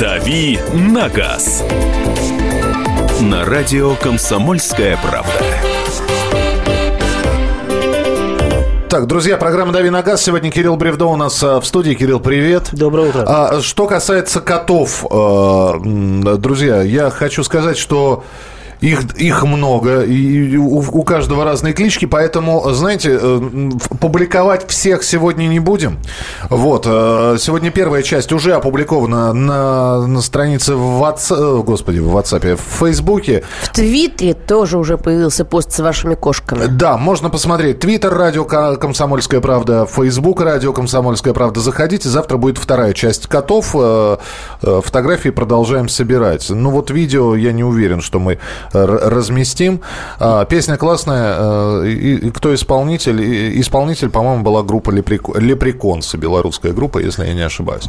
«Дави на газ» на радио «Комсомольская правда». Так, друзья, программа «Дави на газ». Сегодня Кирилл Бревдо у нас а, в студии. Кирилл, привет. Доброе утро. А, что касается котов, а, друзья, я хочу сказать, что их, их много, и у, у каждого разные клички, поэтому, знаете, э, публиковать всех сегодня не будем. Вот, э, сегодня первая часть уже опубликована на, на странице в WhatsApp, э, господи, в WhatsApp, в Фейсбуке. В Твиттере тоже уже появился пост с вашими кошками. Да, можно посмотреть. Твиттер, радио «Комсомольская правда», Фейсбук, радио «Комсомольская правда». Заходите, завтра будет вторая часть котов. Фотографии продолжаем собирать. Ну вот видео, я не уверен, что мы разместим. А, песня классная. Э, и кто исполнитель? Исполнитель, по-моему, была группа Лепреконсы, белорусская группа, если я не ошибаюсь.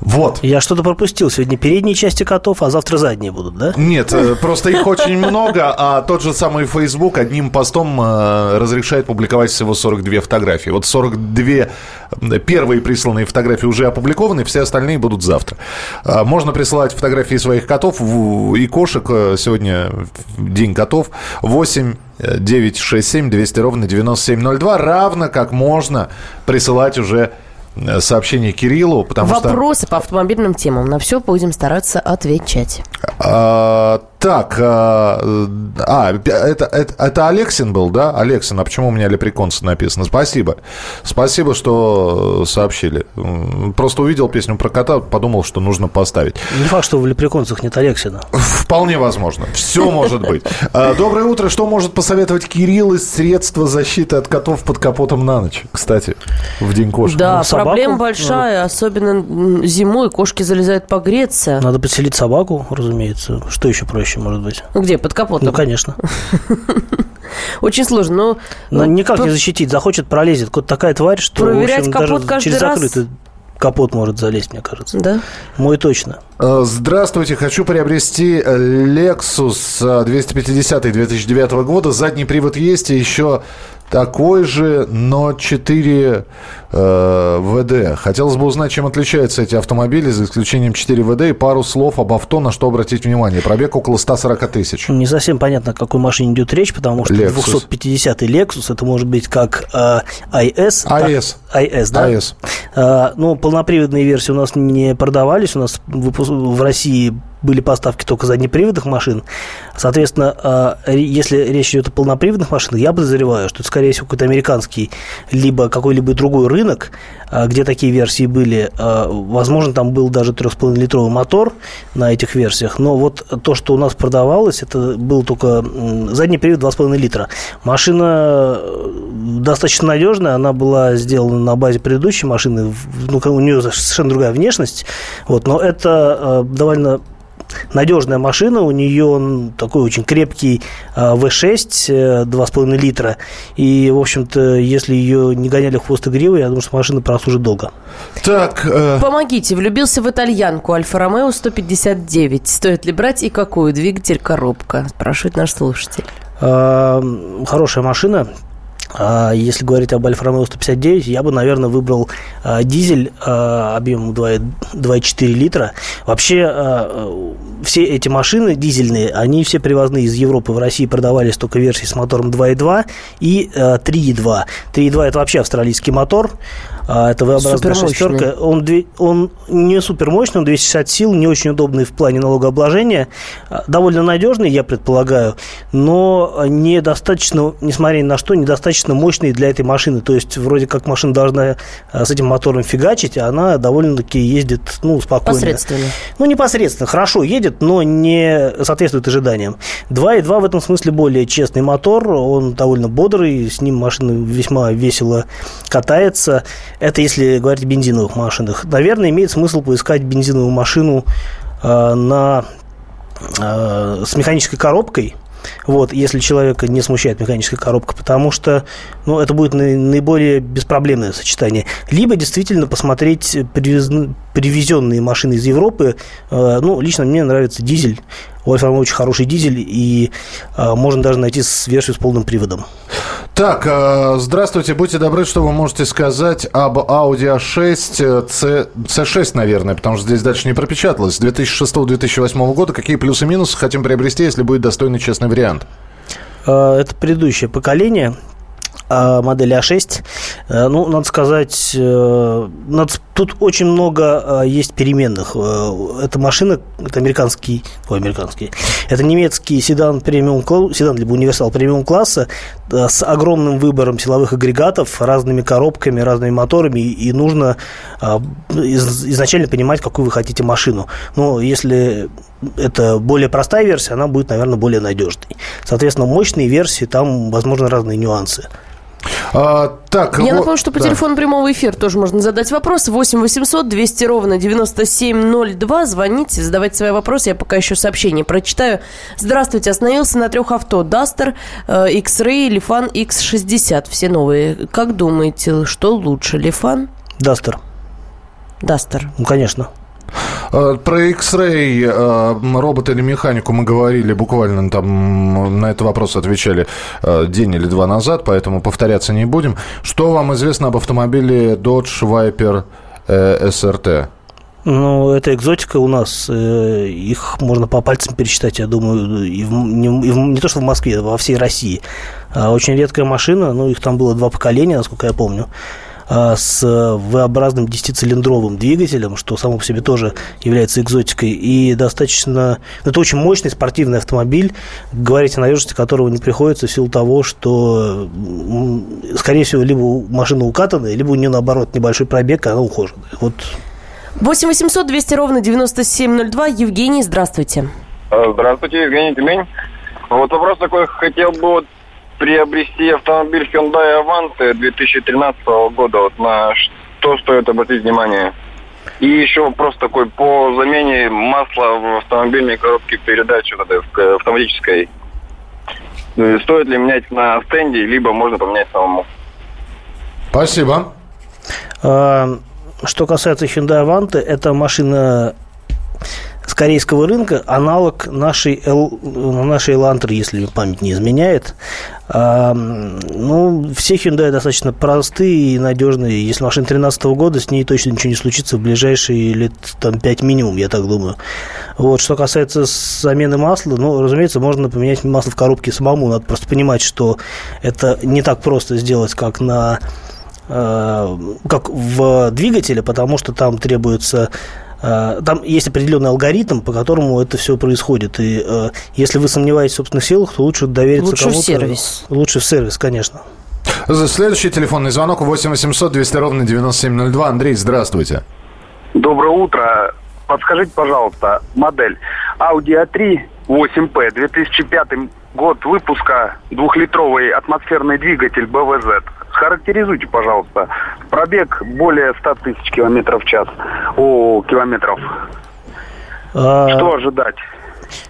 Вот. Я что-то пропустил. Сегодня передние части котов, а завтра задние будут, да? Нет, э, просто их очень много, а тот же самый Facebook одним постом э, разрешает публиковать всего 42 фотографии. Вот 42 первые присланные фотографии уже опубликованы, все остальные будут завтра. А, можно присылать фотографии своих котов и кошек. Э, сегодня день котов. 8 967 200 ровно 9702. Равно как можно присылать уже сообщение Кириллу, потому Вопросы что... Вопросы по автомобильным темам. На все будем стараться отвечать. А, так, а, а это, это, это Алексин был, да? Алексин, а почему у меня Лепреконс написано? Спасибо. Спасибо, что сообщили. Просто увидел песню про кота, подумал, что нужно поставить. Не факт, что в Лепреконцах нет Алексина. Вполне возможно. Все может быть. А, доброе утро. Что может посоветовать Кирилл из средства защиты от котов под капотом на ночь? Кстати, в день кошек. Да, ну, проблема большая, особенно зимой кошки залезают погреться. Надо подселить собаку, разумеется. Что еще проще может быть? Где, под капотом? Ну, конечно. Очень сложно, но... Но никак не защитить. Захочет, пролезет. Вот такая тварь, что, Проверять капот каждый через раз? закрытый капот может залезть, мне кажется. Да? Мой точно. Э, здравствуйте, хочу приобрести Lexus 250 2009 года. Задний привод есть, и еще такой же, но 4 э, ВД. Хотелось бы узнать, чем отличаются эти автомобили, за исключением 4 ВД, и пару слов об авто, на что обратить внимание. Пробег около 140 тысяч. Не совсем понятно, о какой машине идет речь, потому что Lexus. 250-й Lexus, это может быть как э, IS. IS. Так, IS, да? IS. Э, ну, полноприводные версии у нас не продавались, у нас в России были поставки только заднеприводных машин. Соответственно, э, если речь идет о полноприводных машинах, я подозреваю, что это, скорее всего, какой-то американский, либо какой-либо другой рынок, э, где такие версии были. Э, возможно, там был даже 3,5-литровый мотор на этих версиях, но вот то, что у нас продавалось, это был только задний привод 2,5 литра. Машина достаточно надежная, она была сделана на базе предыдущей машины, ну, у нее совершенно другая внешность, вот, но это довольно надежная машина, у нее такой очень крепкий V6, а, 2,5 э, литра, и, в общем-то, если ее не гоняли в хвост и гривы, я думаю, что машина прослужит долго. Так, э... Помогите, влюбился в итальянку Альфа-Ромео 159. Стоит ли брать и какую? Двигатель, коробка? Спрашивает наш слушатель. Хорошая машина, если говорить об Альфа Ромео 159, я бы, наверное, выбрал а, дизель а, объемом 2,4 литра. Вообще, а, все эти машины дизельные, они все привозные из Европы. В России продавались только версии с мотором 2,2 и а, 3,2. 3,2 это вообще австралийский мотор. А, это V-образная шестерка. Он, он не супер мощный, он 260 сил, не очень удобный в плане налогообложения. А, довольно надежный, я предполагаю, но недостаточно, несмотря ни на что, недостаточно мощный для этой машины. То есть, вроде как машина должна а, с этим мотором фигачить, а она довольно-таки ездит ну, спокойно. Посредственно. Ну, непосредственно. Хорошо едет, но не соответствует ожиданиям. 2.2 в этом смысле более честный мотор, он довольно бодрый, с ним машина весьма весело катается. Это если говорить о бензиновых машинах. Наверное, имеет смысл поискать бензиновую машину э, на, э, с механической коробкой, вот, если человека не смущает механическая коробка, потому что ну, это будет наиболее беспроблемное сочетание. Либо действительно посмотреть привез... привезенные машины из Европы. Э, ну, лично мне нравится дизель. У Альфа очень хороший дизель, и э, можно даже найти с версию с полным приводом. Так, э, здравствуйте, будьте добры, что вы можете сказать об Audi A6 C, C6, наверное, потому что здесь дальше не пропечаталось. С 2006-2008 года какие плюсы и минусы хотим приобрести, если будет достойный честный вариант? Э, это предыдущее поколение. Модели А6. Э, ну, надо сказать, э, надо, тут очень много э, есть переменных. Эта машина, это американский, ой, американский, это немецкий седан премиум, седан либо универсал премиум класса с огромным выбором силовых агрегатов, разными коробками, разными моторами, и нужно изначально понимать, какую вы хотите машину. Но если это более простая версия, она будет, наверное, более надежной. Соответственно, мощные версии, там, возможно, разные нюансы. А, так, Я напомню, что по да. телефону прямого эфира тоже можно задать вопрос. 8 800 200 ровно 9702. Звоните, задавайте свои вопросы. Я пока еще сообщение прочитаю. Здравствуйте. Остановился на трех авто. Duster, э, X-Ray, Lifan X60. Все новые. Как думаете, что лучше, Lifan? Duster. Duster. Ну, конечно. Э, про X-Ray, э, робота или механику мы говорили буквально там на этот вопрос отвечали э, день или два назад, поэтому повторяться не будем. Что вам известно об автомобиле Dodge Viper SRT? Ну, это экзотика у нас. Их можно по пальцам пересчитать, я думаю, и в, не, и в, не то что в Москве, а во всей России. А очень редкая машина, ну, их там было два поколения, насколько я помню. А, с V-образным десятицилиндровым двигателем, что само по себе тоже является экзотикой, и достаточно... Это очень мощный спортивный автомобиль, говорить о надежности которого не приходится в силу того, что, скорее всего, либо машина укатанная, либо у нее, наоборот, небольшой пробег, и она ухоженная. Вот 8 800 200 ровно 9702. Евгений, здравствуйте. Здравствуйте, Евгений Тюмень. Вот вопрос такой, хотел бы вот приобрести автомобиль Hyundai Avant 2013 года, вот на что стоит обратить внимание? И еще вопрос такой по замене масла в автомобильной коробке передач вот этой автоматической. Э, стоит ли менять на стенде, либо можно поменять самому? Спасибо. А, что касается Hyundai Avant, это машина с корейского рынка аналог нашей, L, нашей Elantra, если память не изменяет. Ну, все Hyundai достаточно простые и надежные. Если машина 2013 года, с ней точно ничего не случится в ближайшие лет там, 5 минимум, я так думаю. Вот, что касается замены масла, ну, разумеется, можно поменять масло в коробке самому. Надо просто понимать, что это не так просто сделать, как на а, как в двигателе, потому что там требуется Э, там есть определенный алгоритм, по которому это все происходит. И э, если вы сомневаетесь в собственных силах, то лучше довериться лучше кому-то. Лучше в сервис. Лучше в сервис, конечно. Следующий телефонный звонок 8 800 200 ровно 9702. Андрей, здравствуйте. Доброе утро. Подскажите, пожалуйста, модель Audi A3 8P 2005 год выпуска, двухлитровый атмосферный двигатель БВЗ. Характеризуйте, пожалуйста, пробег более 100 тысяч километров в час. О, километров. А... Что ожидать?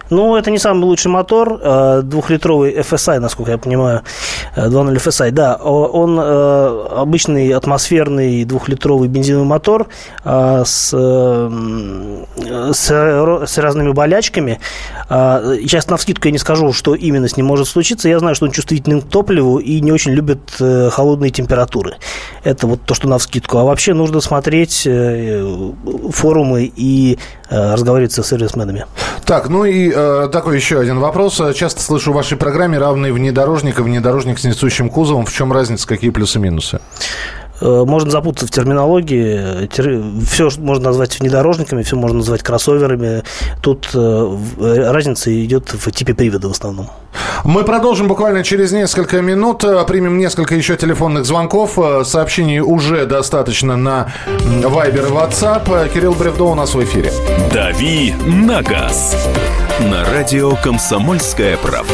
Ну, это не самый лучший мотор, э, двухлитровый FSI, насколько я понимаю, 2.0 э, FSI, да, он э, обычный атмосферный двухлитровый бензиновый мотор с, с, с разными болячками. Сейчас на вскидку я не скажу, что именно с ним может случиться. Я знаю, что он чувствителен к топливу и не очень любит холодные температуры. Это вот то, что на вскидку. А вообще нужно смотреть форумы и разговаривать со сервисменами. Так, ну и э, такой еще один вопрос. Часто слышу в вашей программе равный внедорожник и внедорожник с несущим кузовом. В чем разница, какие плюсы-минусы? Э, можно запутаться в терминологии. Все можно назвать внедорожниками, все можно назвать кроссоверами. Тут э, разница идет в типе привода в основном. Мы продолжим буквально через несколько минут. Э, примем несколько еще телефонных звонков. Сообщений уже достаточно на Viber и WhatsApp. Кирилл Бревдо у нас в эфире. «Дави на газ» на радио «Комсомольская правда».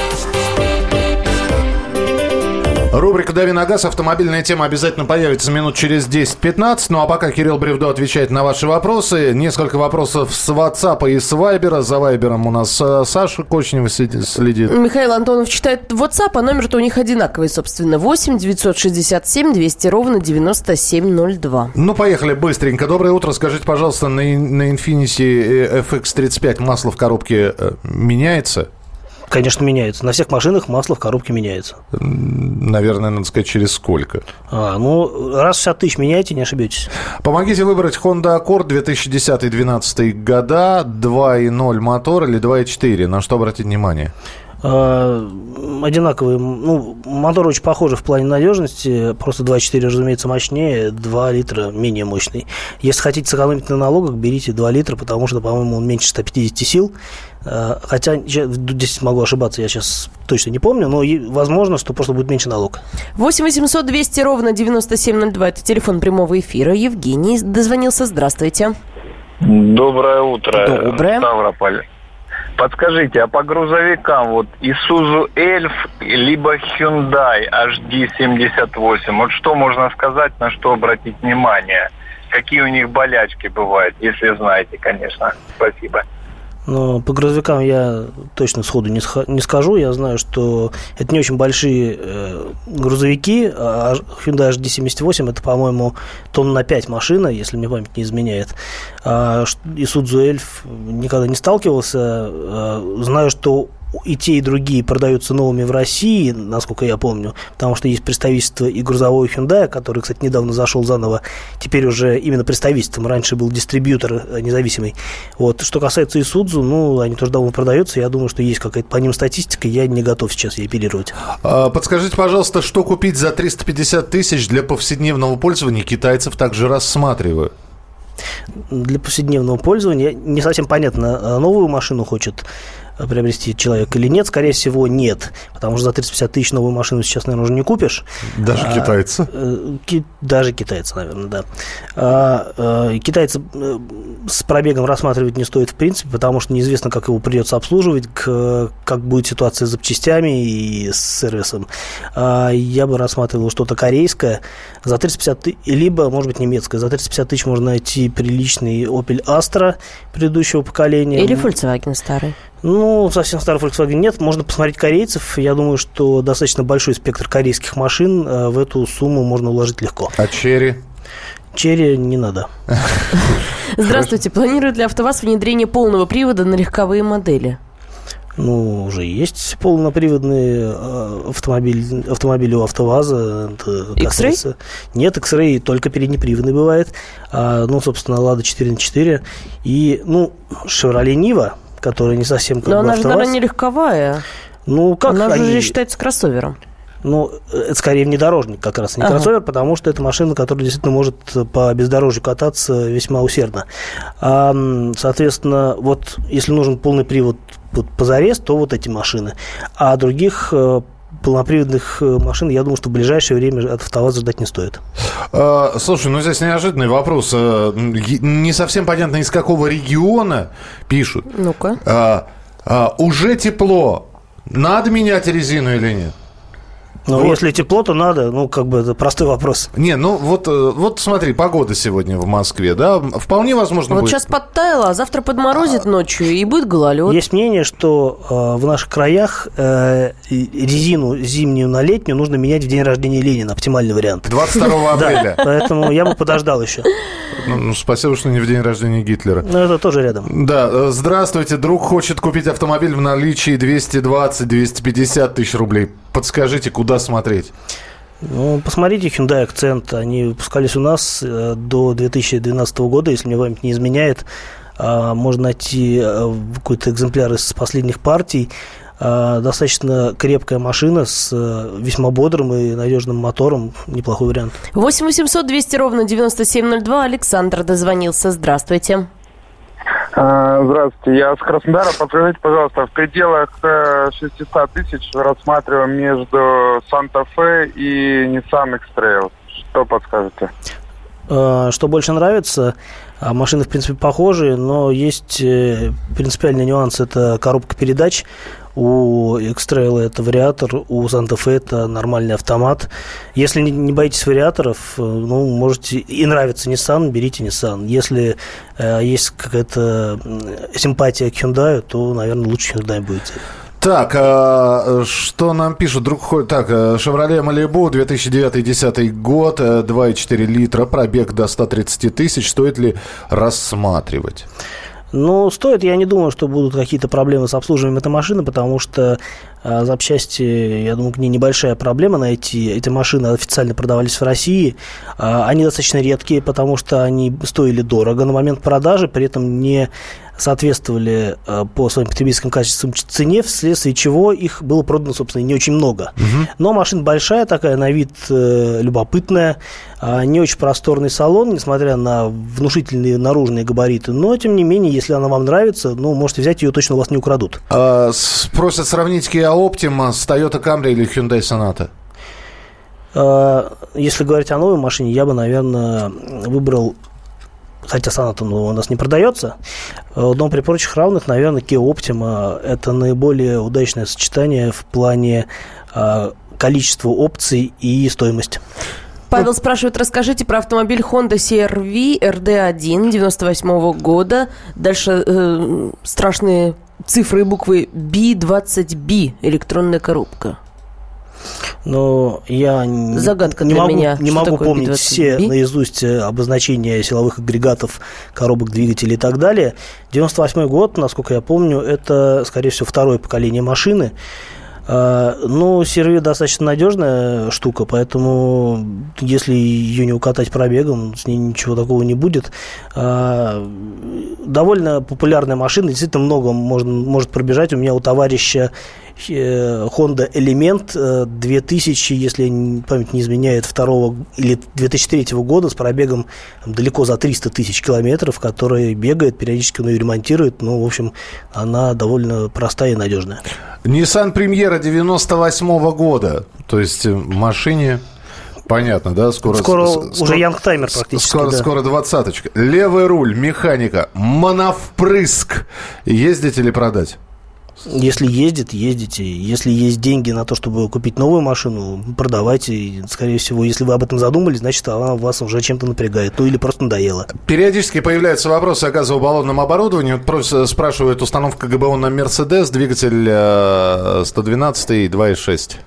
Рубрика «Дави на газ». Автомобильная тема обязательно появится минут через 10-15. Ну а пока Кирилл Бревдо отвечает на ваши вопросы. Несколько вопросов с WhatsApp и с Viber. За Viber у нас э, Саша Кочнева следит. Михаил Антонов читает WhatsApp, а номер-то у них одинаковый, собственно. 8 967 200 ровно 9702. Ну, поехали быстренько. Доброе утро. Скажите, пожалуйста, на, на Infiniti FX35 масло в коробке э, меняется? Конечно, меняется. На всех машинах масло в коробке меняется. Наверное, надо сказать, через сколько? А, ну, раз в 60 тысяч меняете, не ошибетесь. Помогите выбрать Honda Accord 2010-2012 года, 2.0 мотор или 2.4. На что обратить внимание? А, одинаковые. Ну, мотор очень похожий в плане надежности. Просто 2.4, разумеется, мощнее, 2 литра менее мощный. Если хотите сэкономить на налогах, берите 2 литра, потому что, по-моему, он меньше 150 сил. А, хотя, здесь могу ошибаться, я сейчас точно не помню, но возможно, что просто будет меньше налог. 8 800 200 ровно 9702. Это телефон прямого эфира. Евгений дозвонился. Здравствуйте. Доброе утро. Доброе. Ставрополь. Подскажите, а по грузовикам вот Isuzu Elf либо Hyundai HD78, вот что можно сказать, на что обратить внимание? Какие у них болячки бывают, если знаете, конечно. Спасибо. Но по грузовикам я точно сходу не, не скажу. Я знаю, что это не очень большие э, грузовики. А Hyundai HD78 это, по-моему, тонн на 5 машина, если мне память не изменяет. А Isuzu Elf никогда не сталкивался. А, знаю, что и те, и другие продаются новыми в России, насколько я помню, потому что есть представительство и грузовой Hyundai, который, кстати, недавно зашел заново, теперь уже именно представительством, раньше был дистрибьютор э, независимый. Вот. Что касается Isuzu, ну, они тоже давно продаются, я думаю, что есть какая-то по ним статистика, я не готов сейчас ей оперировать. А, подскажите, пожалуйста, что купить за 350 тысяч для повседневного пользования китайцев также рассматриваю? Для повседневного пользования не совсем понятно, новую машину хочет приобрести человек или нет, скорее всего, нет. Потому что за 350 тысяч новую машину сейчас, наверное, уже не купишь. Даже а, китайцы? Э, ки, даже китайцы, наверное, да. А, а, китайцы э, с пробегом рассматривать не стоит в принципе, потому что неизвестно, как его придется обслуживать, к, как будет ситуация с запчастями и с сервисом. А, я бы рассматривал что-то корейское. За 350 тысяч, либо, может быть, немецкое. За 350 тысяч можно найти приличный Opel Astra предыдущего поколения. Или Volkswagen старый. Ну, совсем старый Volkswagen нет. Можно посмотреть корейцев. Я думаю, что достаточно большой спектр корейских машин э, в эту сумму можно уложить легко. А черри? Черри не надо. Здравствуйте. Планирует ли АвтоВАЗ внедрение полного привода на легковые модели? Ну, уже есть полноприводные э, автомобили, автомобили у АвтоВАЗа. X-Ray? Нет, X-Ray только переднеприводный бывает. А, ну, собственно, Лада 4 на 4. И, ну, Chevrolet Niva которая не совсем как Но бы она же, наверное, не легковая. Ну, как Она они... же считается кроссовером. Ну, это скорее внедорожник как раз, не Ага. кроссовер, потому что это машина, которая действительно может по бездорожью кататься весьма усердно. А, соответственно, вот если нужен полный привод вот, позарез, то вот эти машины. А других э, полноприводных э, машин, я думаю, что в ближайшее время от АвтоВАЗа ждать не стоит. А, слушай, ну здесь неожиданный вопрос. А, Не совсем понятно, из какого региона пишут. Ну-ка. А, а, уже тепло. Надо менять резину или нет? Но Вот. если тепло, то надо. Ну, как бы это простой вопрос. Не, ну вот, э, вот смотри, погода сегодня в Москве, да, вполне возможно Вот будет. сейчас подтаяло, а завтра подморозит ночью, и будет гололед. Есть мнение, что э, в наших краях э, резину зимнюю на летнюю нужно менять в день рождения Ленина. Оптимальный вариант. 22 Да, апреля. поэтому я бы подождал еще. Ну, ну, спасибо, что не в день рождения Гитлера. Но это тоже рядом. Да, э, здравствуйте. Друг хочет купить автомобиль в наличии 220-250 тысяч рублей. Подскажите, куда смотреть? Ну, посмотрите Hyundai Accent. Они выпускались у нас э, до 2012 года, если мне память не изменяет. А, Можно найти э, какой-то экземпляр из последних партий. достаточно крепкая машина с весьма бодрым и надежным мотором. Неплохой вариант. 8 800 200 ровно 9702. Александр дозвонился. Здравствуйте. А, здравствуйте, я с Краснодара. Подскажите, пожалуйста, в пределах 600 э, тысяч рассматриваем между Санта-Фе и Nissan X-Trail. Что подскажете? А, что больше нравится? А, машины, в принципе, похожие, но есть э, принципиальный нюанс. Это коробка передач. У X-Trail это вариатор, у Santa Fe это нормальный автомат. Если не боитесь вариаторов, э, ну, можете и нравится Nissan, берите Nissan. Если э, есть какая-то симпатия к Hyundai, то, наверное, лучше Hyundai будете. Так, а, что нам пишут? Друг ходит. Так, Chevrolet Malibu 2009-2010 год, 2,4 литра, пробег до 130 тысяч. Стоит ли рассматривать? Ну, стоит, я не думаю, что будут какие-то проблемы с обслуживанием этой машины, потому что э, запчасти, я думаю, к ней небольшая проблема найти. Эти машины официально продавались в России. Э, они достаточно редкие, потому что они стоили дорого на момент продажи, при этом не соответствовали э, по своим потребительским качествам цене, вследствие чего их было продано, собственно, не очень много. Угу. Но машина большая такая, на вид э, любопытная, э, не очень просторный салон, несмотря на внушительные наружные габариты. Но, тем не менее, если она вам нравится, ну, можете взять ее, точно у вас не украдут. А, просят сравнить Kia Optima с Toyota Camry или Hyundai Sonata. Если говорить о новой машине, я бы, наверное, выбрал хотя Sonata ну, у нас не продается. Но при прочих равных, наверное, Kia Optima – это наиболее удачное сочетание в плане э, количества опций и стоимости. Павел спрашивает, расскажите про автомобиль Honda CR-V RD1 98 -го года. Дальше э, страшные цифры и буквы B20B, электронная коробка. Но я Загадка не, могу, меня. не могу помнить все наизусть э, обозначения силовых агрегатов, коробок двигателей и так далее. 98 год, насколько я помню, это, скорее всего, второе поколение машины. А, ну, серви достаточно надежная штука, поэтому если ее не укатать пробегом, с ней ничего такого не будет. А, довольно популярная машина, действительно много можно, может пробежать. У меня у товарища э, Honda Element 2000, если память не изменяет, второго или 2003 года с пробегом далеко за 300 тысяч километров, которая бегает, периодически он ее ремонтирует. Ну, в общем, она довольно простая и надежная. Nissan Премьера 98 -го года. То есть э, машине Понятно, да? Скоро, скоро, скоро уже янгтаймер практически. Скоро, да. скоро двадцаточка. Левый руль, механика, моновпрыск. Ездить или продать? Если ездит, ездите. Если есть деньги на то, чтобы купить новую машину, продавайте. скорее всего, если вы об этом задумались, значит, она вас уже чем-то напрягает. Ну, или просто надоела. Периодически появляются вопросы о газово-баллонном оборудовании. Вот спрашивают установка ГБО на Мерседес, двигатель 112 и 2.6.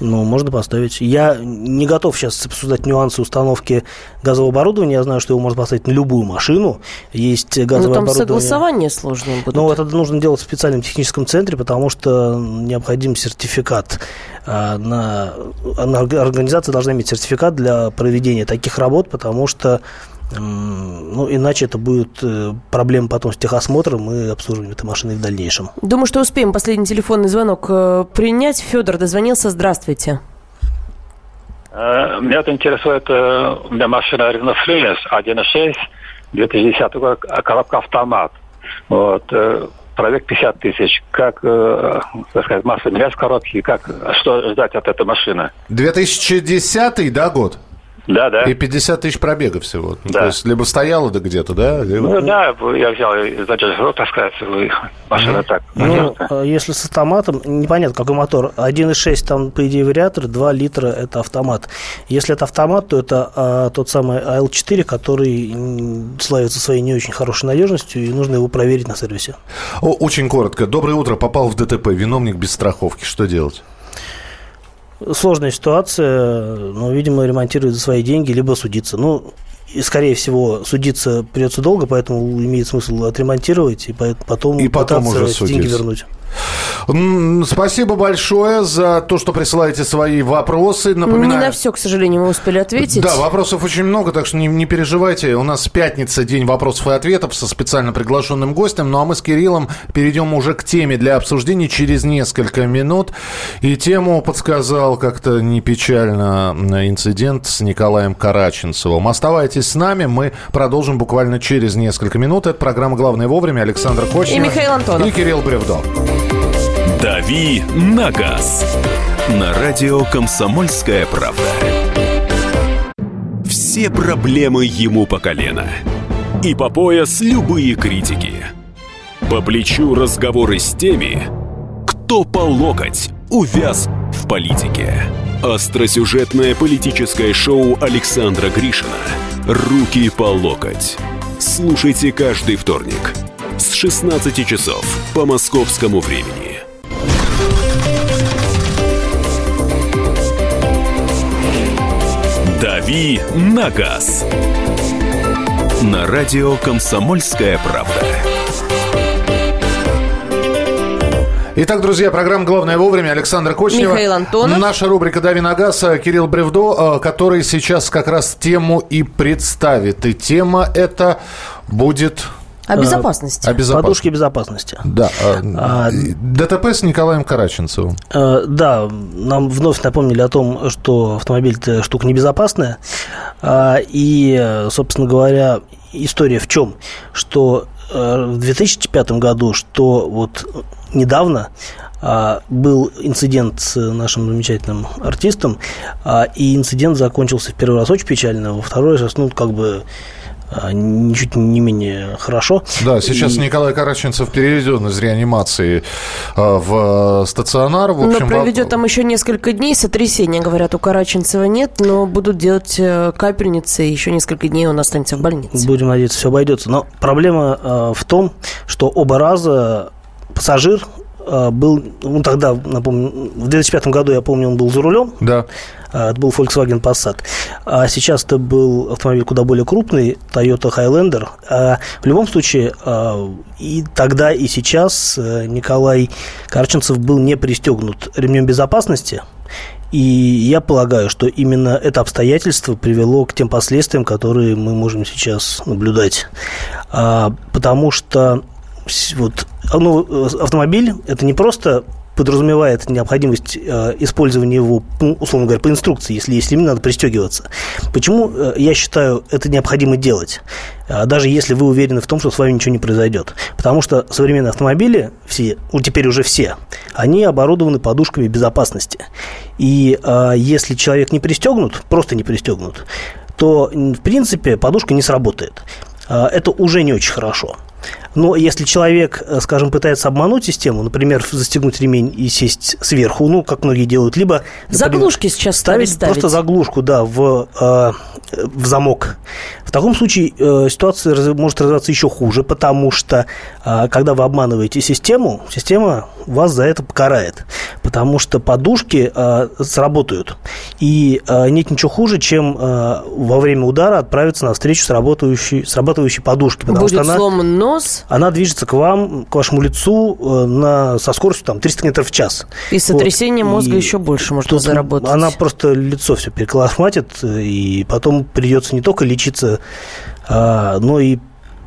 Ну, можно поставить. Я не готов сейчас обсуждать нюансы установки газового оборудования. Я знаю, что его можно поставить на любую машину. Есть газовое Но там оборудование. согласование сложное будет. Ну, это нужно делать в специальном техническом центре, потому что необходим сертификат. А, на организация должна иметь сертификат для проведения таких работ, потому что ну, иначе это будет э, проблема потом с техосмотром и обслуживанием этой машины в дальнейшем. Думаю, что успеем последний телефонный звонок э, принять. Федор дозвонился. Здравствуйте. Э, меня это интересует, у меня машина Renault Fluence 1.6, 2010 год, коробка автомат. Вот, пробег 50 тысяч. Как, так сказать, масса менять коробки, как, что ждать от этой машины? 2010 да, год? Да, да. И 50 тысяч пробега всего. Да. То есть, либо стояла да где-то, да? Либо... Ну, да, я взял из Аджазру, так сказать, машина mm-hmm. так. Ну, а если с автоматом, непонятно, какой мотор. 1.6 там, по идее, вариатор, 2 литра – это автомат. Если это автомат, то это а, тот самый АЛ-4, который славится своей не очень хорошей надежностью, и нужно его проверить на сервисе. О, очень коротко. Доброе утро. Попал в ДТП. Виновник без страховки. Что делать? Сложная ситуация, но, видимо, ремонтирует за свои деньги, либо судиться. Ну, и, скорее всего, судиться придется долго, поэтому имеет смысл отремонтировать и потом, и потом уже деньги вернуть. Спасибо большое за то, что присылаете свои вопросы. Напоминаю... Не на все, к сожалению, мы успели ответить. Да, вопросов очень много, так что не, не переживайте. У нас пятница, день вопросов и ответов со специально приглашенным гостем. Ну а мы с Кириллом перейдем уже к теме для обсуждения через несколько минут. И тему подсказал как-то не печально инцидент с Николаем Караченцевым. Оставайтесь с нами, мы продолжим буквально через несколько минут. Это программа «Главное вовремя». Александр Кочнев. И Михаил Антонов. И Кирилл Бревдо. «Дави на газ» на радио «Комсомольская правда». Все проблемы ему по колено. И по пояс любые критики. По плечу разговоры с теми, кто по локоть увяз в политике. Остросюжетное политическое шоу Александра Гришина «Руки по локоть». Слушайте каждый вторник с 16 часов по московскому времени. «Дави на газ» на радио «Комсомольская правда». Итак, друзья, программа «Главное вовремя». Александр Кочнева. Михаил Антонов. Наша рубрика «Дави на газ». Кирилл Бревдо, э, который сейчас как раз тему и представит. И тема эта будет о безопасности. О безопасности. Подушки безопасности. Да. А, а ДТП с Николаем Караченцевым. А, да, нам вновь напомнили о том, что автомобиль штука небезопасная. А, и, собственно говоря, история в чем? Что в 2005 году, что вот недавно был инцидент с нашим замечательным артистом, и инцидент закончился в первый раз очень печально, во второй раз, ну, как бы а, ничуть не менее хорошо. Да, сейчас и... Николай Караченцев переведен из реанимации а, в стационар. В общем, но проведет в... там еще несколько дней. Сотрясения, говорят, у Караченцева нет, но будут делать э, капельницы, еще несколько дней он останется в больнице. Будем надеяться, все обойдется. Но проблема э, в том, что оба раза пассажир э, был, ну тогда, напомню, в 2005 году, я помню, он был за рулем. Да. А, это был Volkswagen Passat. А сейчас это был автомобиль куда более крупный, Toyota Highlander. А в любом случае, а, и тогда, и сейчас э, Николай Карченцев был не пристегнут ремнем безопасности. И я полагаю, что именно это обстоятельство привело к тем последствиям, которые мы можем сейчас наблюдать. Потому что вот, ну, автомобиль – это не просто подразумевает необходимость э, использования его, ну, условно говоря, по инструкции, если есть ремень, надо пристегиваться. Почему э, я считаю это необходимо делать? Э, даже если вы уверены в том, что с вами ничего не произойдет. Потому что современные автомобили, все, теперь уже все, они оборудованы подушками безопасности. И если человек не пристегнут, просто не пристегнут, то, в принципе, подушка не сработает. Это уже не очень хорошо. Но если человек, э, скажем, пытается обмануть систему, например, застегнуть ремень и сесть сверху, ну, как многие делают, либо... Например, заглушки сейчас ставить, ставить. Просто заглушку, да, в, э, в замок. В таком случае э, ситуация может развиваться еще хуже, потому что, э, когда вы обманываете систему, система вас за это покарает. Потому что подушки э, сработают. И э, нет ничего хуже, чем э, во время удара отправиться на встречу с работающей, срабатывающей подушки. Потому Будет что она, сломан нос. Она движется к вам, к вашему лицу э, на, со скоростью там, 300 км в час. И сотрясение вот. мозга и еще больше можно заработать. Она просто лицо все переклахматит, и потом придется не только лечиться, а, но и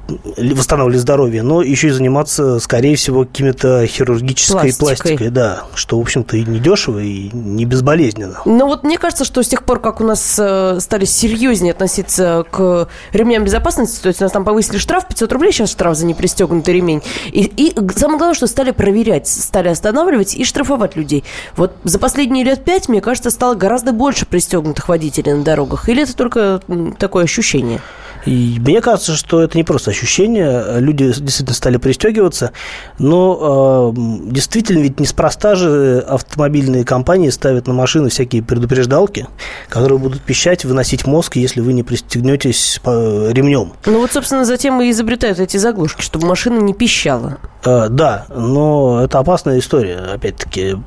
восстанавливать здоровье, но еще и заниматься, скорее всего, какими-то хирургической пластикой. пластикой, да, что, в общем-то, и не дешево, и не безболезненно. Ну вот мне кажется, что с тех пор, как у нас э, стали серьезнее относиться к ремням безопасности, то есть у нас там повысили штраф 500 рублей, сейчас штраф за непристегнутый ремень, и, и самое главное, что стали проверять, стали останавливать и штрафовать людей. Вот за последние лет пять, мне кажется, стало гораздо больше пристегнутых водителей на дорогах, или это только такое ощущение? И мне кажется, что это не просто ощущение. Люди действительно стали пристегиваться. Но э, действительно, ведь неспроста же автомобильные компании ставят на машины всякие предупреждалки, которые будут пищать, выносить мозг, если вы не пристегнетесь ремнем. Ну вот, собственно, затем и изобретают эти заглушки, чтобы машина не пищала. Э, да, но это опасная история, опять-таки.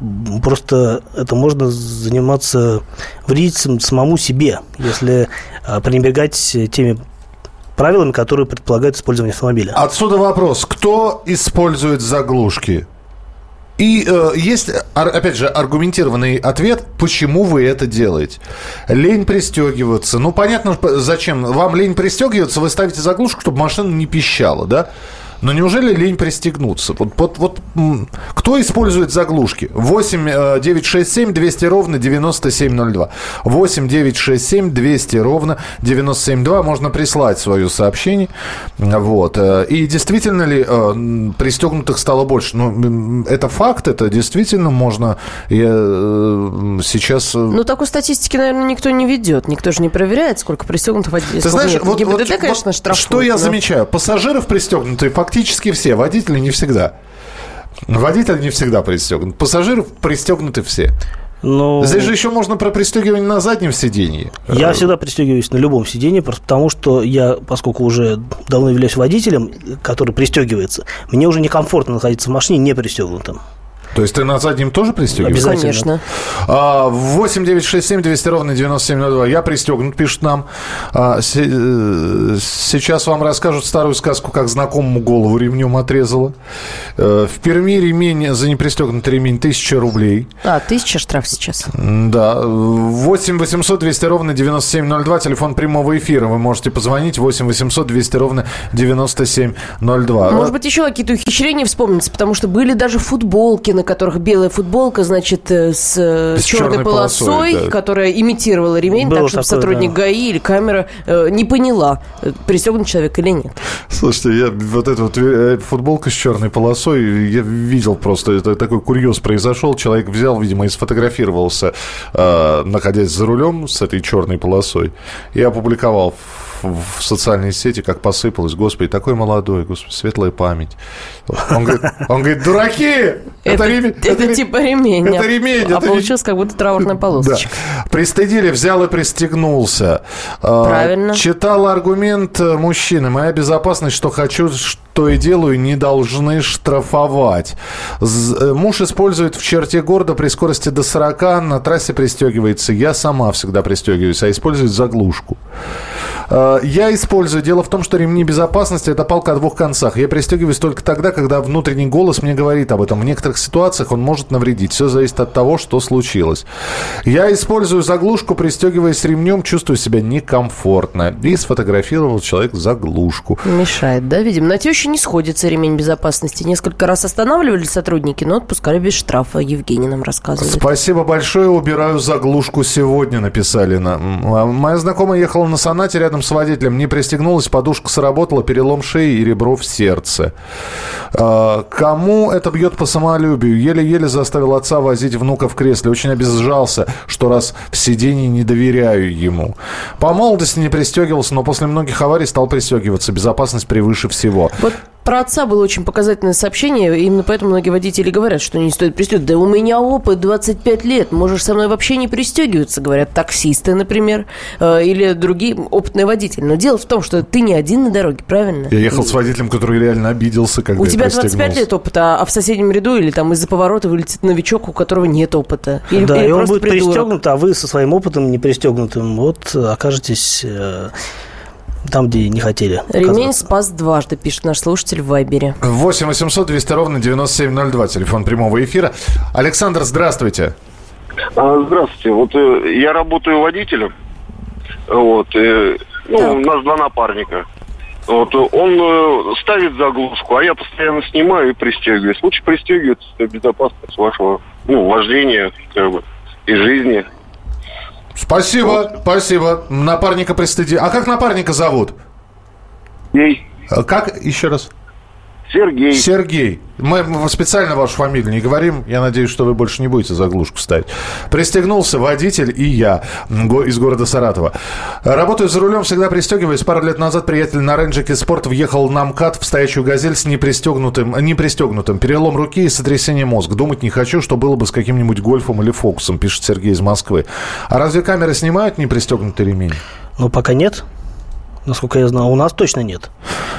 Просто это можно заниматься вредить самому себе, если э, пренебрегать теми правилами, которые предполагают использование автомобиля. Отсюда вопрос. Кто использует заглушки? И э, есть, опять же, аргументированный ответ, почему вы это делаете. Лень пристегиваться. Ну, понятно, зачем. Вам лень пристегиваться, вы ставите заглушку, чтобы машина не пищала, да? Но неужели лень пристегнуться? Вот, вот, вот кто использует заглушки? 8 9 6 7 200 ровно 9702. 8 9 6 7 200 ровно 9702. Можно прислать свое сообщение. Вот. Э, и действительно ли э, пристегнутых стало больше? Ну, это факт, это действительно можно я, э, сейчас... Ну, такой статистики, наверное, никто не ведет. Никто же не проверяет, сколько пристегнутых водителей. Ты знаешь, вот, ГИБДД, вот, конечно, штрафует. Что я но... замечаю? Пассажиров пристегнутые фактически все, водители не всегда. Водитель не всегда пристегнут. Пассажиров пристегнуты все. Но... Здесь же еще можно про пристегивание на заднем сидении. Я всегда пристегиваюсь на любом сидении, просто потому что я, поскольку уже давно являюсь водителем, который пристегивается, мне уже некомфортно находиться в машине не пристегнутым. То есть ты на заднем тоже пристегиваешься? Конечно. 8 9 6 7 200 ровно 9702. Я пристегнут, пишет нам. А, э, сейчас вам расскажут старую сказку, как знакомому голову ремнем отрезало. Э, в Перми ремень за непристегнутый ремень 1000 рублей. А, 1000 штраф сейчас. Да. 8 800 200 ровно 9702. Телефон прямого эфира. Вы можете позвонить. 8 800 200 ровно 9702. Может быть, еще какие-то ухищрения вспомнятся, потому что были даже футболки, на которых белая футболка, значит, э, с, с черной, черной полосой, полосой да. которая имитировала ремень, Было так, чтобы такое, сотрудник да. ГАИ или камера э, не поняла, э, пристегнут человек или нет. Слушайте, я вот эта вот э, футболка с черной полосой, я видел просто, это такой курьез произошел. Человек взял, видимо, и сфотографировался, э, находясь за рулем с этой черной полосой, и опубликовал в социальные сети, как посыпалось. Господи, такой молодой, господи, светлая память. Он говорит, он говорит дураки! Это, это, ремень, это, это типа ремень. Это ремень. А это получилось как будто траурная полосочка. Да. Пристыдили, взял и пристегнулся. А, Правильно. Читал аргумент э, мужчины. Моя безопасность, что хочу, что и делаю, не должны штрафовать. Э, муж использует в черте города при скорости до 40, на трассе пристегивается. Я сама всегда пристегиваюсь, а использует заглушку. Э, я использую. Дело в том, что ремни безопасности – это палка о двух концах. Я пристегиваюсь только тогда, когда внутренний голос мне говорит об этом. В некоторых ситуациях он может навредить. Все зависит от того, что случилось. Я использую заглушку, пристегиваясь ремнем, чувствую себя некомфортно. И сфотографировал человек заглушку. Мешает, да, видим. На тещу не сходится ремень безопасности. Несколько раз останавливали сотрудники, но отпускали без штрафа. Евгений нам рассказывает. Спасибо большое. Убираю заглушку сегодня, написали нам. А моя знакомая ехала на сонате рядом с водителем. Не пристегнулась, подушка сработала, перелом шеи и ребро в сердце. А, кому это бьет по самолюбию? Еле-еле заставил отца возить внука в кресле. Очень обезжался, что раз в сидении не доверяю ему. По молодости не пристегивался, но после многих аварий стал пристегиваться. Безопасность превыше всего. Вот про отца было очень показательное сообщение, именно поэтому многие водители говорят, что не стоит пристегиваться. Да у меня опыт 25 лет, можешь со мной вообще не пристегиваться, говорят таксисты, например, э, или другие опытные водители. Но дело в том, что ты не один на дороге, правильно? Я ехал с водителем, который реально обиделся, когда У тебя 25 лет опыта, а в соседнем ряду или там из-за поворота вылетит новичок, у которого нет опыта. Или, да, или и он будет придурок. пристегнут, а вы со своим опытом не пристегнутым, вот окажетесь э, там, где не хотели. Ремень спас дважды, пишет наш слушатель в Вайбере. 8 800 200 ровно 9702, телефон прямого эфира. Александр, здравствуйте. А, здравствуйте. Вот э, я работаю водителем. Вот. Э, ну, так. у нас два напарника. Вот, он э, ставит заглушку, а я постоянно снимаю и пристегиваюсь. Лучше пристегиваться безопасность вашего ну, вождения как бы, и жизни. Спасибо, вот. спасибо. Напарника пристыди. А как напарника зовут? Сергей. А как? Еще раз. Сергей. Сергей. Мы специально вашу фамилию не говорим. Я надеюсь, что вы больше не будете заглушку ставить. Пристегнулся водитель и я из города Саратова. Работаю за рулем, всегда пристегиваюсь. Пару лет назад приятель на рейнджике спорт въехал на МКАД в стоячую газель с непристегнутым, непристегнутым. Перелом руки и сотрясение мозга. Думать не хочу, что было бы с каким-нибудь гольфом или фокусом, пишет Сергей из Москвы. А разве камеры снимают непристегнутый ремень? Ну, пока нет. Насколько я знаю, у нас точно нет.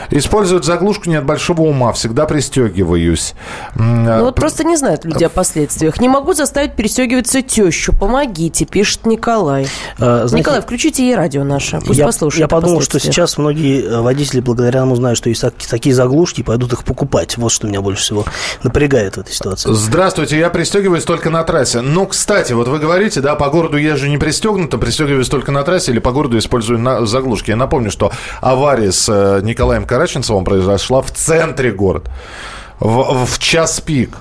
Используют заглушку не от большого ума, всегда пристегиваюсь. Ну вот просто не знают люди о последствиях. Не могу заставить перестегиваться тещу. Помогите, пишет Николай. А, знаете, Николай, включите ей радио наше, пусть я, послушает. Я подумал, что сейчас многие э, водители благодаря нам узнают, что есть такие заглушки, и пойдут их покупать. Вот что меня больше всего напрягает в этой ситуации. Здравствуйте, я пристегиваюсь только на трассе. Ну, кстати, вот вы говорите, да, по городу езжу не пристегнуто, пристегиваюсь только на трассе или по городу использую на заглушки. Я напомню, что авария с э, Николаем Караченцевым произошла в центре города. В, в час пик.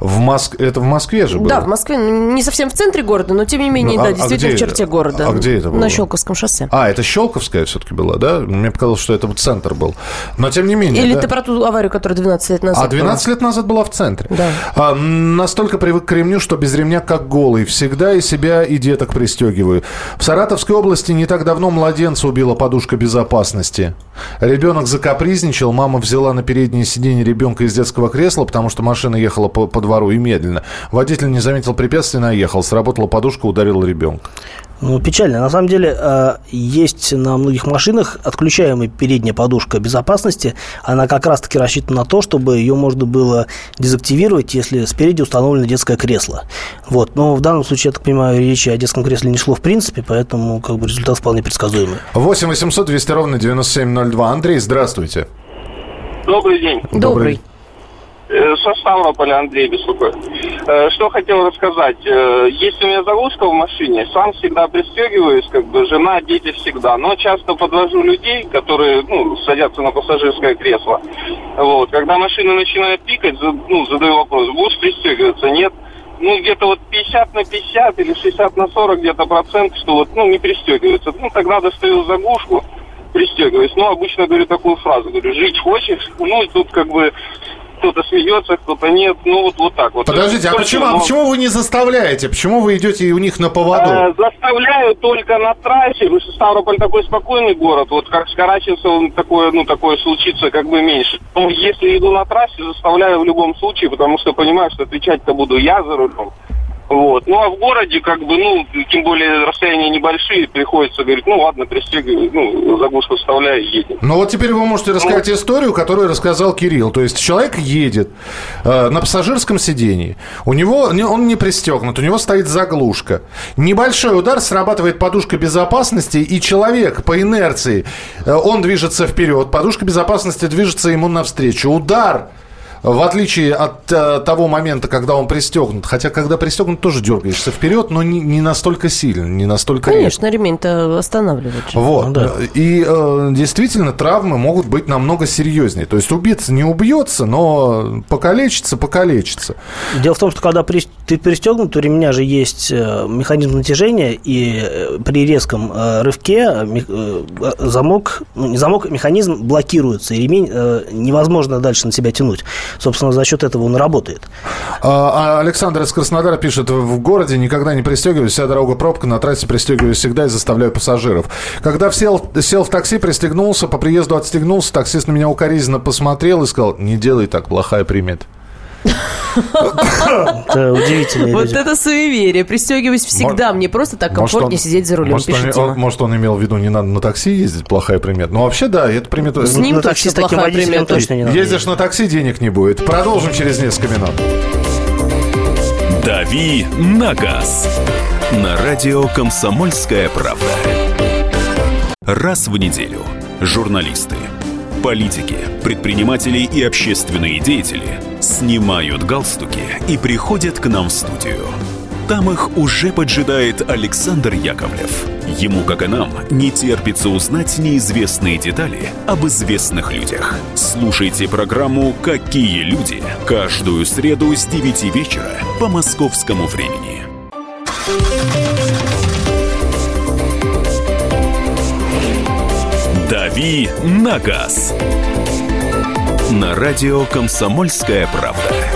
В Моск... Это в Москве же было? Да, в Москве. Ну, не совсем в центре города, но тем не менее, ну, а, да, действительно а в черте города. А где это было? На Щелковском шоссе. А, это Щелковская все-таки была, да? Мне показалось, что это вот центр был. Но тем не менее. Или да? ты про ту аварию, которая 12 лет назад А 12 была. лет назад была в центре. Да. А, настолько привык к ремню, что без ремня как голый. Всегда и себя, и деток пристегиваю. В Саратовской области не так давно младенца убила подушка безопасности. Ребенок закапризничал, мама взяла на переднее сиденье ребенка из детского кресла, потому что машина ехала по, по двору и медленно. Водитель не заметил препятствия, наехал. Сработала подушка, ударил ребенка. Ну, печально. На самом деле, э, есть на многих машинах отключаемая передняя подушка безопасности. Она как раз-таки рассчитана на то, чтобы ее можно было дезактивировать, если спереди установлено детское кресло. Вот. Но в данном случае, я так понимаю, речи о детском кресле не шло в принципе, поэтому как бы результат вполне предсказуемый. 8 800 200 ровно 9702. Андрей, здравствуйте. Добрый день. Добрый. Добрый. Э, со Ставрополя Андрей беспокоит. Э, что хотел рассказать. Э, если у меня заглушка в машине, сам всегда пристегиваюсь, как бы жена, дети всегда. Но часто подвожу людей, которые ну, садятся на пассажирское кресло. Вот. Когда машина начинает пикать, ну, задаю вопрос, будешь пристегиваться? Нет. Ну, где-то вот 50 на 50 или 60 на 40 где-то процент, что вот, ну, не пристегивается. Ну, тогда достаю заглушку, пристегиваюсь. Ну, обычно говорю такую фразу, говорю, жить хочешь? Ну, и тут как бы кто-то смеется, кто-то нет. Ну, вот, вот так вот. Подождите, а почему, но... а почему вы не заставляете? Почему вы идете у них на поводу? Э, заставляю только на трассе. Вы Ставрополь такой спокойный город. Вот как с Караченцевым такое, ну, такое случится как бы меньше. Но если иду на трассе, заставляю в любом случае, потому что понимаю, что отвечать-то буду я за рулем. Вот. Ну, а в городе, как бы, ну, тем более расстояния небольшие, приходится говорить, ну, ладно, пристегивай, ну, заглушку вставляй и едем. Ну, вот теперь вы можете рассказать ну, историю, которую рассказал Кирилл. То есть человек едет э, на пассажирском сидении, у него, он не пристегнут, у него стоит заглушка. Небольшой удар, срабатывает подушка безопасности, и человек по инерции, э, он движется вперед, подушка безопасности движется ему навстречу. Удар в отличие от э, того момента, когда он пристегнут. Хотя, когда пристегнут, тоже дергаешься вперед, но не, не настолько сильно, не настолько Конечно, ремень-то останавливает. Же. Вот. Ну, да. И э, действительно, травмы могут быть намного серьезнее. То есть убиться не убьется, но покалечится, покалечится. Дело в том, что когда при, ты пристегнут, у ремня же есть э, механизм натяжения, и э, при резком э, рывке замок, ну не замок, механизм блокируется, и ремень невозможно дальше на себя тянуть собственно, за счет этого он работает. А, а Александр из Краснодара пишет, в городе никогда не пристегиваюсь, вся дорога пробка, на трассе пристегиваюсь всегда и заставляю пассажиров. Когда сел, сел в такси, пристегнулся, по приезду отстегнулся, таксист на меня укоризненно посмотрел и сказал, не делай так, плохая примета. Это удивительно. Вот это суеверие. Пристегиваюсь всегда. Мне просто так комфортнее сидеть за рулем. Может, он имел в виду, не надо на такси ездить, плохая примета. Ну, вообще, да, это примета. С ним точно плохая примета. точно не надо. Ездишь на такси, денег не будет. Продолжим через несколько минут. «Дави на газ» на радио «Комсомольская правда». Раз в неделю журналисты, политики, предприниматели и общественные деятели снимают галстуки и приходят к нам в студию. Там их уже поджидает Александр Яковлев. Ему, как и нам, не терпится узнать неизвестные детали об известных людях. Слушайте программу «Какие люди» каждую среду с 9 вечера по московскому времени. «Дави на газ» на радио «Комсомольская правда».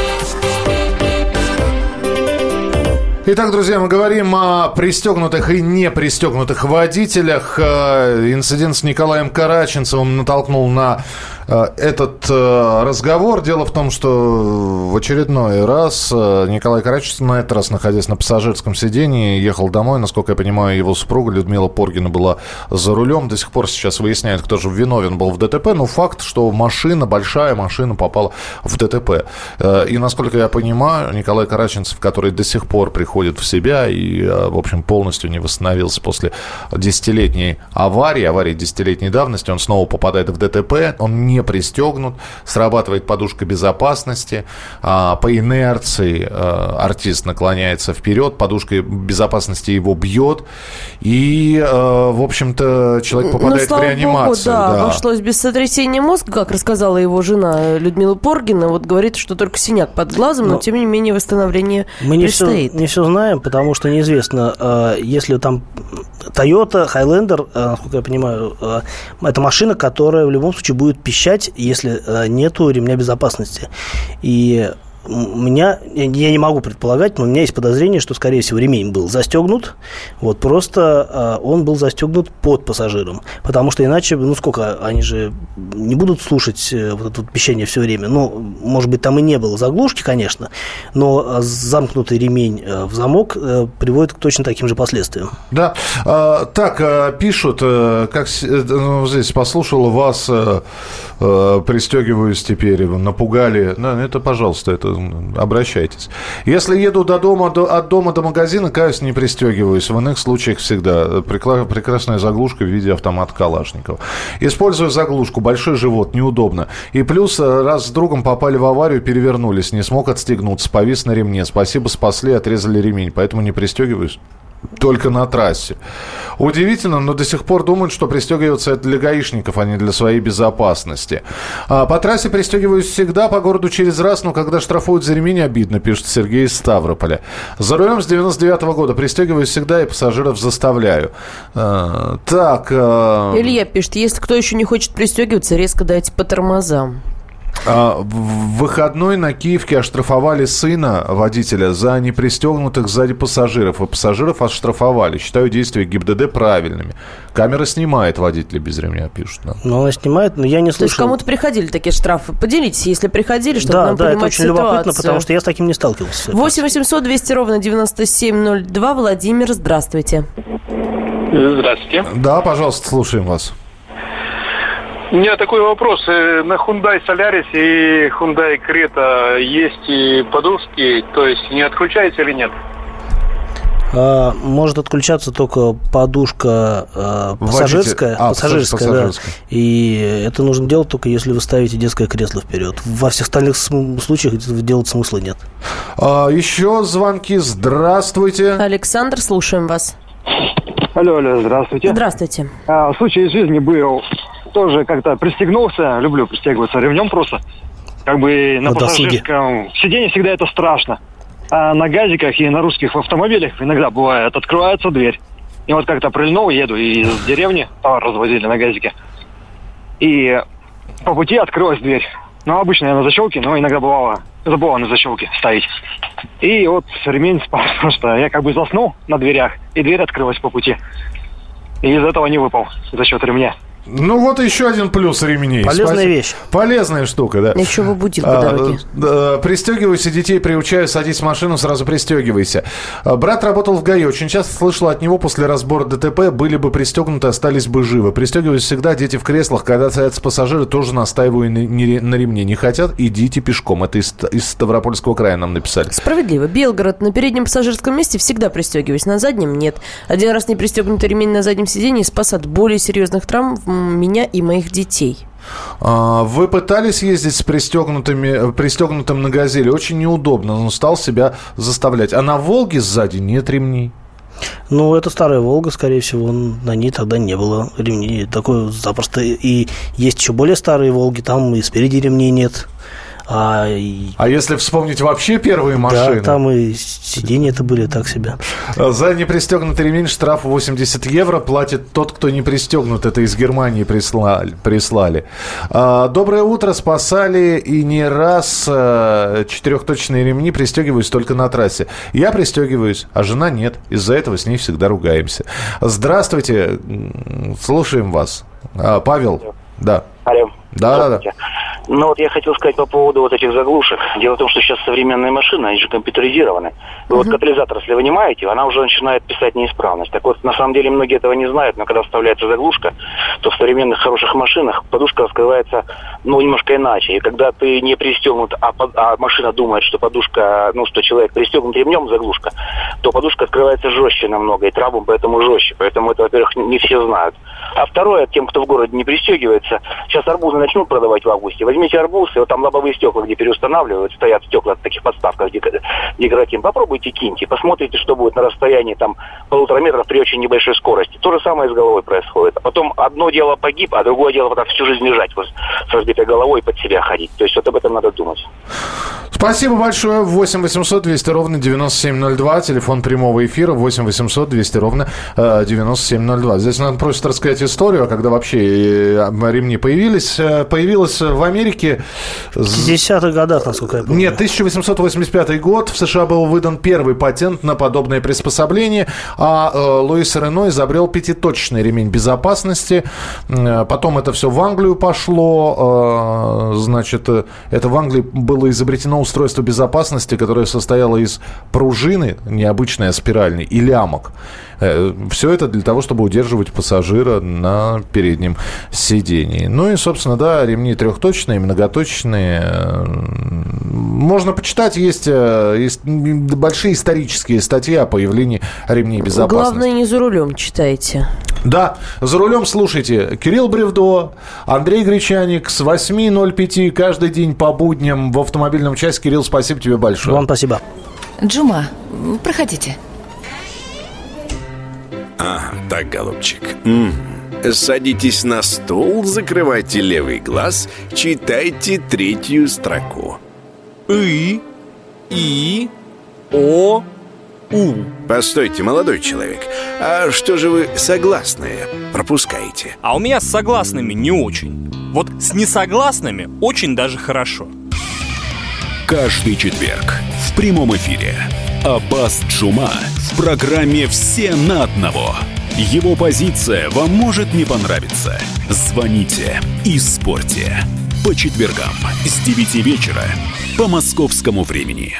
Итак, друзья, мы говорим о пристегнутых и не пристегнутых водителях. Э, инцидент с Николаем Караченцевым натолкнул на э, этот э, разговор. Дело в том, что в очередной раз Николай Караченцев, на этот раз находясь на пассажирском сидении, ехал домой. Насколько я понимаю, его супруга Людмила Поргина была за рулем. До сих пор сейчас выясняют, кто же виновен был в ДТП. Но факт, что машина, большая машина попала в ДТП. И, насколько я понимаю, Николай Караченцев, который до сих пор приходит приходит в себя и, а, в общем, полностью не восстановился после десятилетней аварии, аварии десятилетней давности. Он снова попадает в ДТП, он не пристегнут, срабатывает подушка безопасности, а, по инерции а, артист наклоняется вперед, подушка безопасности его бьет, и, в общем-то, человек ну, попадает ну, в реанимацию. Богу, да, да, обошлось без сотрясения мозга, как рассказала его жена Людмила Поргина. Вот говорит, что только синяк под глазом, но, но тем не менее восстановление мы не предстоит. Все, не все знаем, потому что неизвестно, э, если там Toyota Highlander, э, насколько я понимаю, э, это машина, которая в любом случае будет пищать, если нету ремня безопасности. И у меня, я не могу предполагать, но у меня есть подозрение, что, скорее всего, ремень был застегнут, вот просто э, он был застегнут под пассажиром, потому что иначе, ну сколько, они же не будут слушать э, вот это вот пищание все время, ну, может быть, там и не было заглушки, конечно, но замкнутый ремень э, в замок э, приводит к точно таким же последствиям. Да, а, так, а, пишут, э, как э, ну, здесь послушал вас, э, пристегиваюсь теперь, напугали, ну, это, пожалуйста, это обращайтесь. Если еду до дома, до, от дома до магазина, каюсь, не пристегиваюсь. В иных случаях всегда. Прекла, прекрасная заглушка в виде автомата Калашникова. Использую заглушку. Большой живот. Неудобно. И плюс э, раз с другом попали в аварию, перевернулись. Не смог отстегнуться. Повис на ремне. Спасибо, спасли, отрезали ремень. Поэтому не пристегиваюсь только на трассе. Удивительно, но до сих пор думают, что пристегиваться это для гаишников, а не для своей безопасности. А по трассе пристегиваюсь всегда, по городу через раз, но когда штрафуют за ремень, обидно, пишет Сергей из Ставрополя. За рулем с 99 -го года пристегиваюсь всегда и пассажиров заставляю. А, так. А... Илья пишет, если кто еще не хочет пристегиваться, резко дайте по тормозам. А, в выходной на Киевке оштрафовали сына водителя за непристегнутых сзади пассажиров. И пассажиров оштрафовали. Считаю действия ГИБДД правильными. Камера снимает водителя без ремня, пишут нам. Ну, она снимает, но я не слышал. То есть кому-то приходили такие штрафы? Поделитесь, если приходили, чтобы да, нам да, понимать это очень ситуацию. любопытно, потому что я с таким не сталкивался. 8 800 200 ровно 9702. Владимир, здравствуйте. Здравствуйте. Да, пожалуйста, слушаем вас. У меня такой вопрос. Э, на Hyundai Solaris и Hyundai Creta есть и подушки, то есть не отключается или нет? А, может отключаться только подушка а, пассажирская, а, пассажирская, пассажирская, да. И это нужно делать только если вы ставите детское кресло вперед. Во всех остальных случаях делать смысла нет. А, еще звонки. Здравствуйте. Александр, слушаем вас. Алло, алло, здравствуйте. Здравствуйте. А, случай из жизни был тоже как-то пристегнулся, люблю пристегиваться ремнем просто. Как бы на, на пассажирском сиденье всегда это страшно. А на газиках и на русских автомобилях иногда бывает, открывается дверь. И вот как-то прильнул, еду из деревни, товар развозили на газике. И по пути открылась дверь. Ну, обычно я на защелке, но иногда бывало, забывал на защелке ставить. И вот ремень спал просто. Я как бы заснул на дверях, и дверь открылась по пути. И из этого не выпал за счет ремня. Ну, вот еще один плюс ремней. Полезная Спасибо. вещь. Полезная штука, да. Еще бы будет по а, дороге. А, пристегивайся, детей приучаю, садись в машину, сразу пристегивайся. А, брат работал в ГАИ. Очень часто слышал от него после разбора ДТП, были бы пристегнуты, остались бы живы. Пристегиваюсь всегда, дети в креслах. Когда садятся пассажиры, тоже настаиваю на, на ремне. Не хотят, идите пешком. Это из, из Ставропольского края нам написали. Справедливо. Белгород. На переднем пассажирском месте всегда пристегиваюсь, на заднем нет. Один раз не пристегнутый ремень на заднем сиденье спас от более серьезных травм меня и моих детей. А, вы пытались ездить с пристегнутыми, пристегнутым на «Газели»? Очень неудобно, но стал себя заставлять. А на «Волге» сзади нет ремней? Ну, это старая «Волга», скорее всего, на ней тогда не было ремней. Такое запросто. И есть еще более старые «Волги», там и спереди ремней нет. А, а если вспомнить вообще первые машины? Да, там и сиденья это были так себе. За непристегнутый ремень штраф 80 евро платит тот, кто не пристегнут. Это из Германии прислали. прислали. А, доброе утро. Спасали и не раз а, четырехточные ремни пристегиваюсь только на трассе. Я пристегиваюсь, а жена нет. Из-за этого с ней всегда ругаемся. Здравствуйте. Слушаем вас. А, Павел. Да. Алло. Да, да, да. Ну вот я хотел сказать по поводу вот этих заглушек. Дело в том, что сейчас современные машины, они же компьютеризированы. Вы uh-huh. вот катализатор, если вынимаете, она уже начинает писать неисправность. Так вот, на самом деле многие этого не знают, но когда вставляется заглушка, то в современных хороших машинах подушка раскрывается, ну, немножко иначе. И когда ты не пристегнут, а, а машина думает, что подушка, ну, что человек пристегнут ремнем заглушка, то подушка открывается жестче намного, и трабом поэтому жестче. Поэтому это, во-первых, не все знают. А второе, тем, кто в городе не пристегивается, сейчас арбузы начнут продавать в августе. Возьмите арбуз, и вот там лобовые стекла, где переустанавливают, стоят стекла в таких подставках декоративных. Попробуйте, киньте, посмотрите, что будет на расстоянии там полутора метров при очень небольшой скорости. То же самое с головой происходит. А потом одно дело погиб, а другое дело вот так всю жизнь лежать вот, с разбитой головой под себя ходить. То есть вот об этом надо думать. Спасибо большое. 8 800 200 ровно 9702. Телефон прямого эфира 8 800 200 ровно 9702. Здесь надо просит рассказать историю, а когда вообще э, ремни появились. Э, появилась в Америке... В 50-х годах, насколько я помню. Нет, 1885 год. В США был выдан первый патент на подобное приспособление, а э, Луис Рено изобрел пятиточный ремень безопасности. Потом это все в Англию пошло. Значит, это в Англии было изобретено устройство безопасности, которое состояло из пружины, необычной, а спиральной, и лямок. Э, Все это для того, чтобы удерживать пассажира на переднем сидении. Ну и, собственно, да, ремни трехточные, многоточные. Можно почитать, есть э, большие исторические статьи о появлении ремней безопасности. Главное, не за рулем читайте. Да, за рулем слушайте. Кирилл Бревдо, Андрей Гречаник с 8.05 каждый день по будням в автомобильном часе. Кирилл, спасибо тебе большое. Вам спасибо. Джума, проходите. А, так, голубчик. М -м. Садитесь на стул, закрывайте левый глаз, читайте третью строку. И, И, О, У. Постойте, молодой человек, а что же вы согласные пропускаете? А у меня с согласными не очень. Вот с несогласными очень даже хорошо. Каждый четверг в прямом эфире Аббас Джума в программе «Все на одного». Его позиция вам может не понравиться. Звоните и спорьте. По четвергам с 9 вечера по московскому времени.